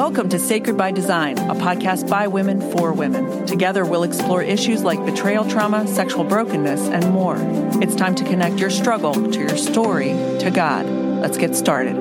Welcome to Sacred by Design, a podcast by women for women. Together, we'll explore issues like betrayal trauma, sexual brokenness, and more. It's time to connect your struggle to your story to God. Let's get started.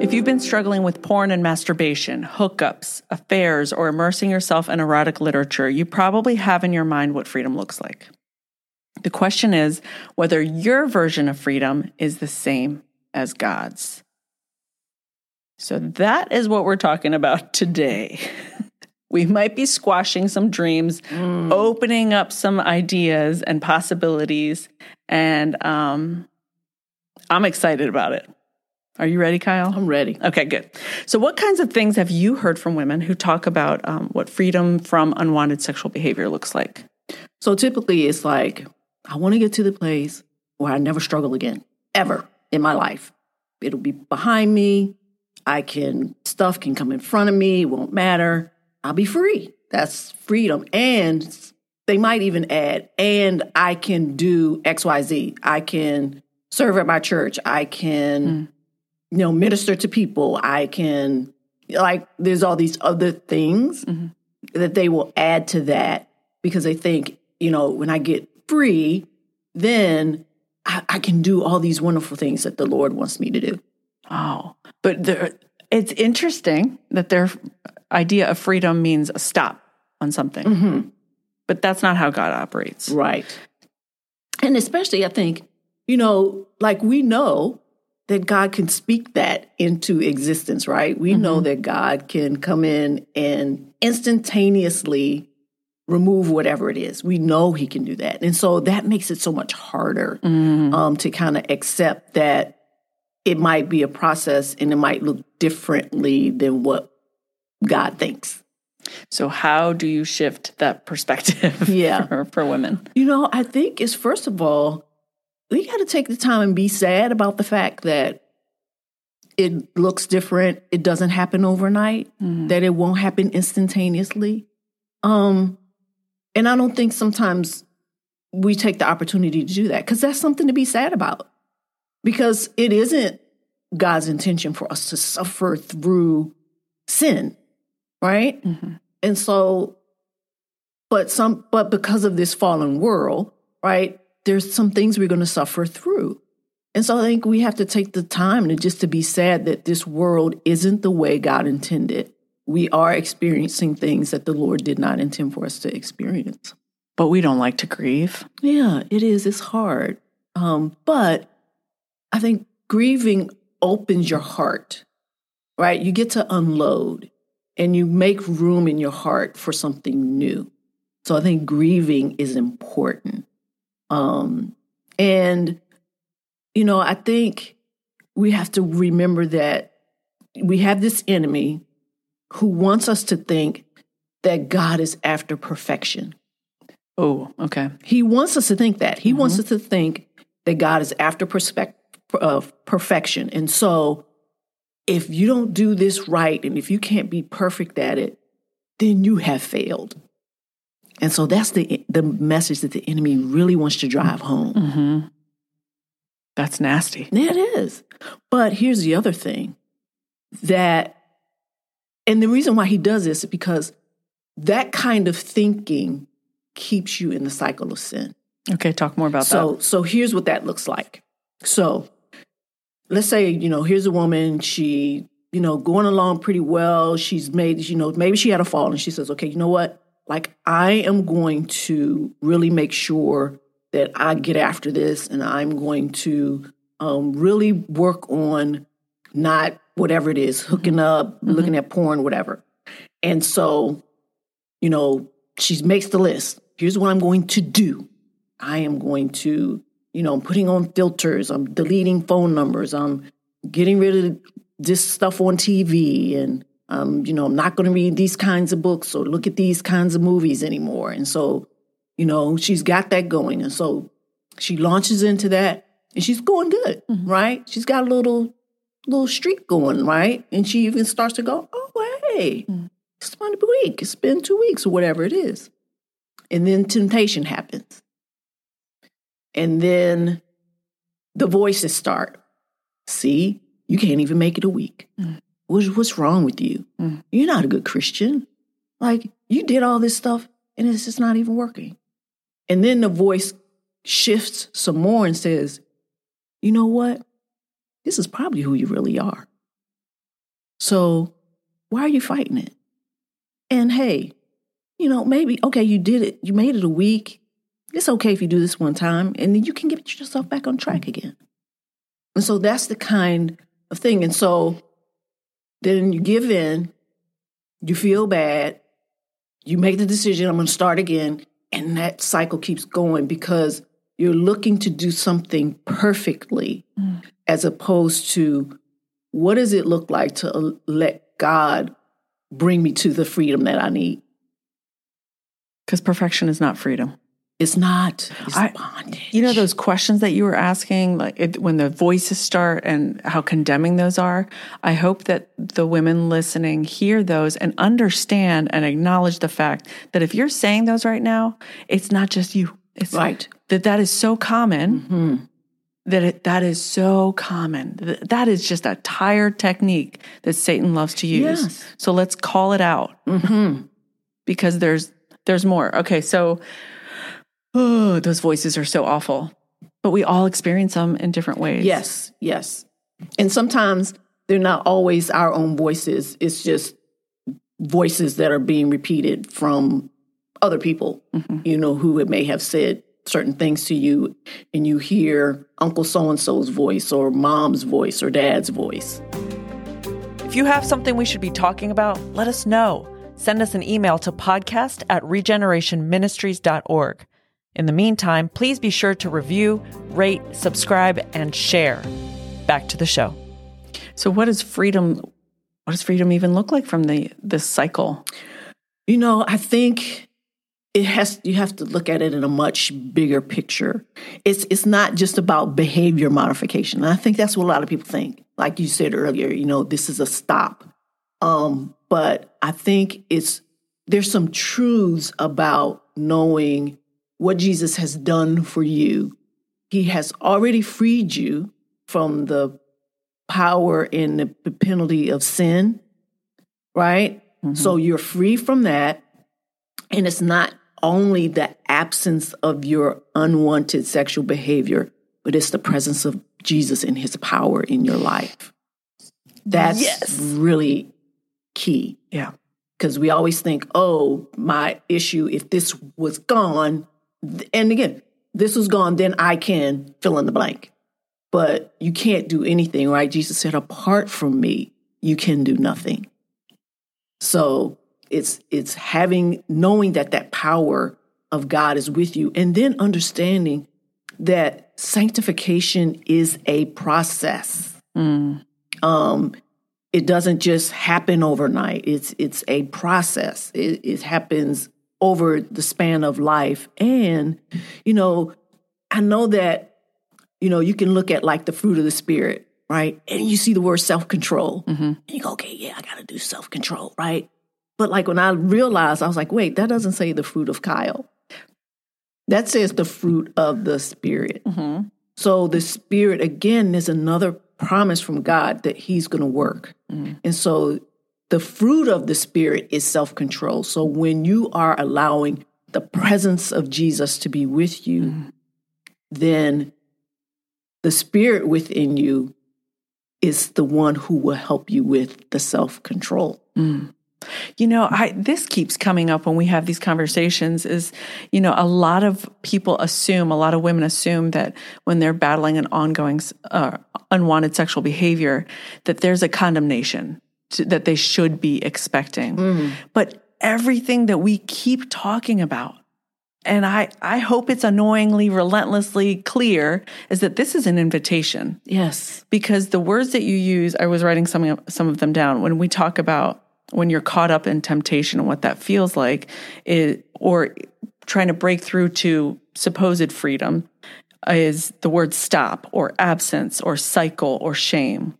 If you've been struggling with porn and masturbation, hookups, affairs, or immersing yourself in erotic literature, you probably have in your mind what freedom looks like. The question is whether your version of freedom is the same as God's. So that is what we're talking about today. we might be squashing some dreams, mm. opening up some ideas and possibilities, and um, I'm excited about it. Are you ready, Kyle? I'm ready. Okay, good. So, what kinds of things have you heard from women who talk about um, what freedom from unwanted sexual behavior looks like? So, typically, it's like, I want to get to the place where I never struggle again, ever in my life. It'll be behind me. I can, stuff can come in front of me. It won't matter. I'll be free. That's freedom. And they might even add, and I can do XYZ. I can serve at my church. I can, mm. you know, minister to people. I can, like, there's all these other things mm-hmm. that they will add to that because they think, you know, when I get free, then I, I can do all these wonderful things that the Lord wants me to do. Oh, but there, it's interesting that their idea of freedom means a stop on something. Mm-hmm. But that's not how God operates. Right. And especially, I think, you know, like we know that God can speak that into existence, right? We mm-hmm. know that God can come in and instantaneously remove whatever it is. We know He can do that. And so that makes it so much harder mm-hmm. um, to kind of accept that it might be a process and it might look differently than what God thinks. So, how do you shift that perspective yeah. for, for women? You know, I think is first of all, we got to take the time and be sad about the fact that it looks different. It doesn't happen overnight, mm. that it won't happen instantaneously. Um, and I don't think sometimes we take the opportunity to do that because that's something to be sad about because it isn't God's intention for us to suffer through sin, right? Mm-hmm. And so, but some, but because of this fallen world, right, there's some things we're going to suffer through. And so I think we have to take the time to just to be sad that this world isn't the way God intended. We are experiencing things that the Lord did not intend for us to experience. But we don't like to grieve. Yeah, it is. It's hard. Um, but I think grieving opens your heart, right? You get to unload and you make room in your heart for something new. So I think grieving is important. Um, and, you know, I think we have to remember that we have this enemy who wants us to think that God is after perfection. Oh, okay. He wants us to think that. He mm-hmm. wants us to think that God is after perspective of perfection. And so if you don't do this right and if you can't be perfect at it, then you have failed. And so that's the the message that the enemy really wants to drive home. Mm-hmm. That's nasty. It is. But here's the other thing that, and the reason why he does this is because that kind of thinking keeps you in the cycle of sin. Okay, talk more about so, that. So so here's what that looks like. So let's say, you know, here's a woman, she, you know, going along pretty well. She's made, you know, maybe she had a fall and she says, okay, you know what? Like, I am going to really make sure that I get after this and I'm going to um, really work on not whatever it is, hooking up, mm-hmm. looking at porn, whatever. And so, you know, she makes the list. Here's what I'm going to do. I am going to you know, I'm putting on filters, I'm deleting phone numbers, I'm getting rid of this stuff on TV, and um, you know, I'm not going to read these kinds of books or look at these kinds of movies anymore. And so, you know, she's got that going, and so she launches into that, and she's going good, mm-hmm. right? She's got a little little streak going, right? And she even starts to go, oh, hey, mm-hmm. it's been a week, it's been two weeks, or whatever it is. And then temptation happens. And then the voices start. See, you can't even make it a week. Mm. What's, what's wrong with you? Mm. You're not a good Christian. Like, you did all this stuff and it's just not even working. And then the voice shifts some more and says, you know what? This is probably who you really are. So why are you fighting it? And hey, you know, maybe, okay, you did it, you made it a week. It's okay if you do this one time, and then you can get yourself back on track again. And so that's the kind of thing. And so then you give in, you feel bad, you make the decision, I'm going to start again. And that cycle keeps going because you're looking to do something perfectly Mm. as opposed to what does it look like to uh, let God bring me to the freedom that I need? Because perfection is not freedom. It's not. It's I- bondage. You know those questions that you were asking, like it, when the voices start and how condemning those are. I hope that the women listening hear those and understand and acknowledge the fact that if you're saying those right now, it's not just you. It's Right. that that is so common hmm that it, that is so common. That is just a tired technique that Satan loves to use. Yes. So let's call it out hmm because there's there's more. Okay, so oh, those voices are so awful, but we all experience them in different ways. Yes, yes. And sometimes they're not always our own voices. It's just voices that are being repeated from other people, mm-hmm. you know, who may have said certain things to you, and you hear Uncle so and so's voice, or mom's voice, or dad's voice. If you have something we should be talking about, let us know. Send us an email to podcast at regenerationministries.org. In the meantime, please be sure to review, rate, subscribe, and share. Back to the show. So, what does freedom? What does freedom even look like from the this cycle? You know, I think it has you have to look at it in a much bigger picture. It's it's not just about behavior modification. And I think that's what a lot of people think. Like you said earlier, you know, this is a stop. Um, but I think it's there's some truths about knowing what Jesus has done for you. He has already freed you from the power and the penalty of sin, right? So mm-hmm. you're free from that. And it's not only the absence of your unwanted sexual behavior, but it's the presence of Jesus and his power in your life. That's Yes. really key Yeah. because we always think, oh, my issue, if this was gone, and again, this was gone, then I can fill in the blank. But you can't do anything, right? Jesus said, apart from me, you can do nothing. So it's it's having knowing that that power of God is with you and then understanding that sanctification is a process. Um it doesn't just happen overnight. It's it's a process. It, it happens over the span of life. And you know, I know that you know you can look at like the fruit of the spirit, right? And you see the word self control, mm-hmm. and you go, okay, yeah, I got to do self control, right? But like when I realized, I was like, wait, that doesn't say the fruit of Kyle. That says the fruit of the spirit. Mm-hmm. So the spirit again is another promise from God that He's going to work. Mm-hmm. And so the fruit of the spirit is self control. So when you are allowing the presence of Jesus to be with you, then the spirit within you is the one who will help you with the self control. You know, I this keeps coming up when we have these conversations is, you know, a lot of people assume, a lot of women assume that when they're battling an ongoing uh, unwanted sexual behavior that there's a condemnation to, that they should be expecting. Mm-hmm. But everything that we keep talking about and I I hope it's annoyingly relentlessly clear is that this is an invitation Yes. because the words that you use, I was writing some of, some of them down. When we talk about when you're caught up in temptation and what that feels like, it, or trying to break through to supposed freedom, is the word stop or absence or cycle or shame.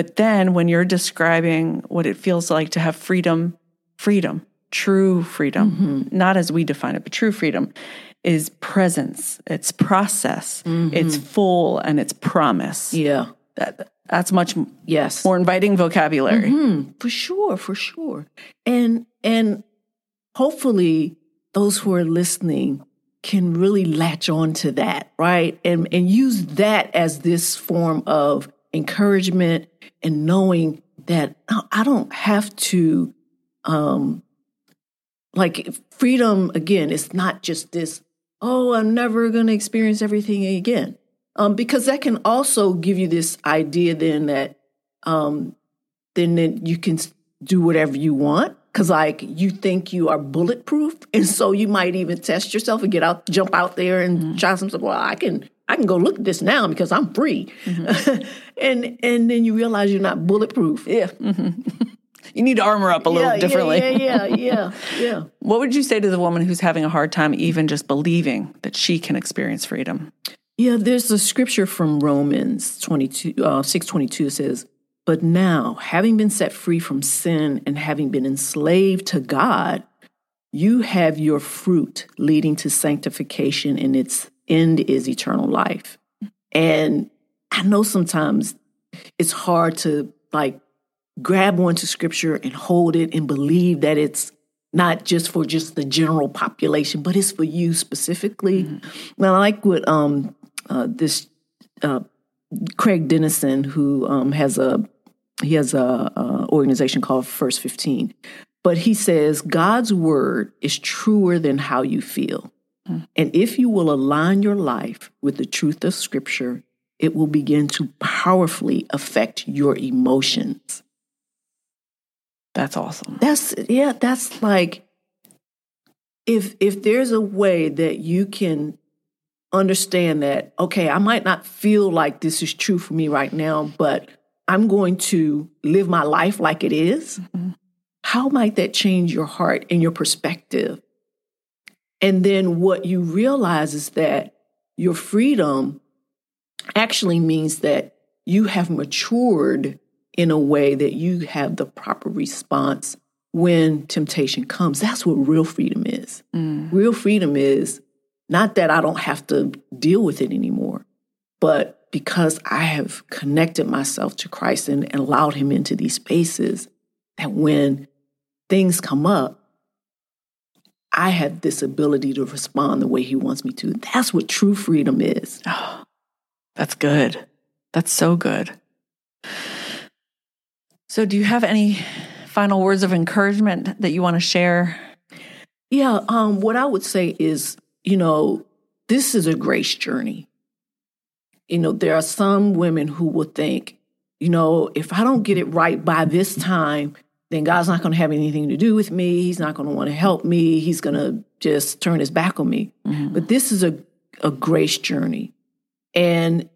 But then when you're describing what it feels like to have freedom, freedom, true freedom, not as we define it, but true freedom is presence, it's process, it's full, and it's promise Yeah. that That's much Yes. more inviting vocabulary. Mhm, for sure, for sure. And and hopefully those who are listening can really latch on to that, right? And and use that as this form of encouragement and knowing that I I don't have to um like freedom again, it's not just this, oh, I'm never gonna experience everything again. Um, because that can also give you this idea then that um then, then you can do whatever you want because like you think you are bulletproof and so you might even test yourself and get out jump out there and try some stuff well i can i can go look at this now because i'm free and and then you realize you're not bulletproof yeah You need to armor up a little yeah, differently. yeah yeah yeah yeah yeah What would you say to the woman who's having a hard time even just believing that she can experience freedom? Yeah, there's a scripture from Romans 22, uh, 622 says, But now, having been set free from sin and having been enslaved to God, you have your fruit leading to sanctification, and its end is eternal life. And I know sometimes it's hard to like grab onto scripture and hold it and believe that it's not just for just the general population, but it's for you specifically. Now, I like what um, uh, this uh, Craig Denison, who um, has a he has a, a organization called First Fifteen, but he says God's word is truer than how you feel, and if you will align your life with the truth of Scripture, it will begin to powerfully affect your emotions. That's awesome. That's yeah, that's like if if there's a way that you can understand that okay, I might not feel like this is true for me right now, but I'm going to live my life like it is, mm-hmm. How might that change your heart and your perspective? And then what you realize is that your freedom actually means that you have matured in a way that you have the proper response when temptation comes. That's what real freedom is. Mm. Real freedom is not that I don't have to deal with it anymore, but because I have connected myself to Christ and, and allowed Him into these spaces, that when things come up, I have this ability to respond the way He wants me to. That's what true freedom is. That's good. That's so good. So, do you have any final words of encouragement that you want to share? Yeah, um, what I would say is, you know, this is a grace journey. You know, there are some women who will think, you know, if I don't get it right by this time, then God's not going to have anything to do with me. He's not going to want to help me. He's going to just turn his back on me. Mm-hmm. But this is a, a grace journey. And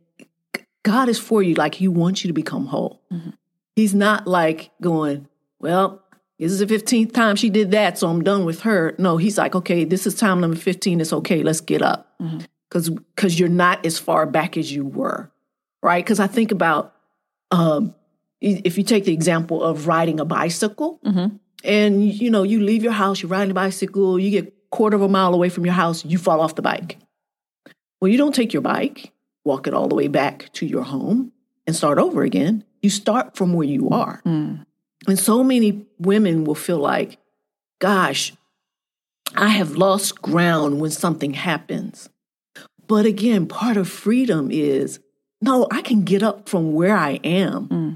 God is for you like he wants you to become whole. Mm-hmm. He's not like going, well, this is the 15th time she did that, so I'm done with her. No, he's like, okay, this is time number 15. It's okay. Let's get up. Mm-hmm. Because because you're not as far back as you were, right? Because I think about um, if you take the example of riding a bicycle, and you know you leave your house, you're riding a bicycle, you get quarter of a mile away from your house, you fall off the bike. Well, you don't take your bike, walk it all the way back to your home, and start over again. You start from where you are. Hmm. And so many women will feel like, gosh, I have lost ground when something happens. But again, part of freedom is no, I can get up from where I am. Hmm.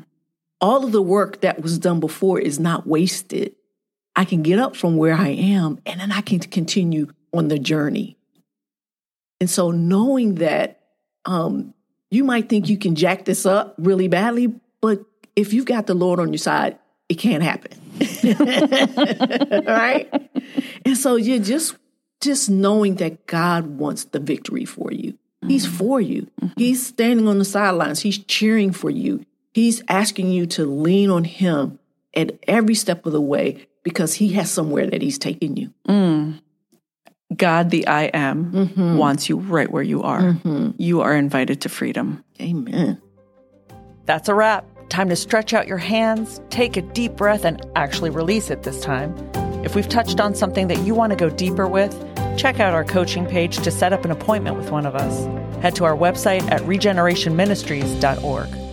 All of the work that was done before is not wasted. I can get up from where I am and then I can continue on the journey. And so knowing that um, you might think you can jack this up really badly, but if you've got the Lord on your side, it can't happen. right? And so you're just just knowing that God wants the victory for you. He's for you. He's standing on the sidelines. He's cheering for you. He's asking you to lean on him at every step of the way because he has somewhere that he's taking you. Mm. God, the I am, mm-hmm. wants you right where you are. Mm-hmm. You are invited to freedom. Amen. That's a wrap. Time to stretch out your hands, take a deep breath, and actually release it this time. If we've touched on something that you want to go deeper with, check out our coaching page to set up an appointment with one of us. Head to our website at regenerationministries.org.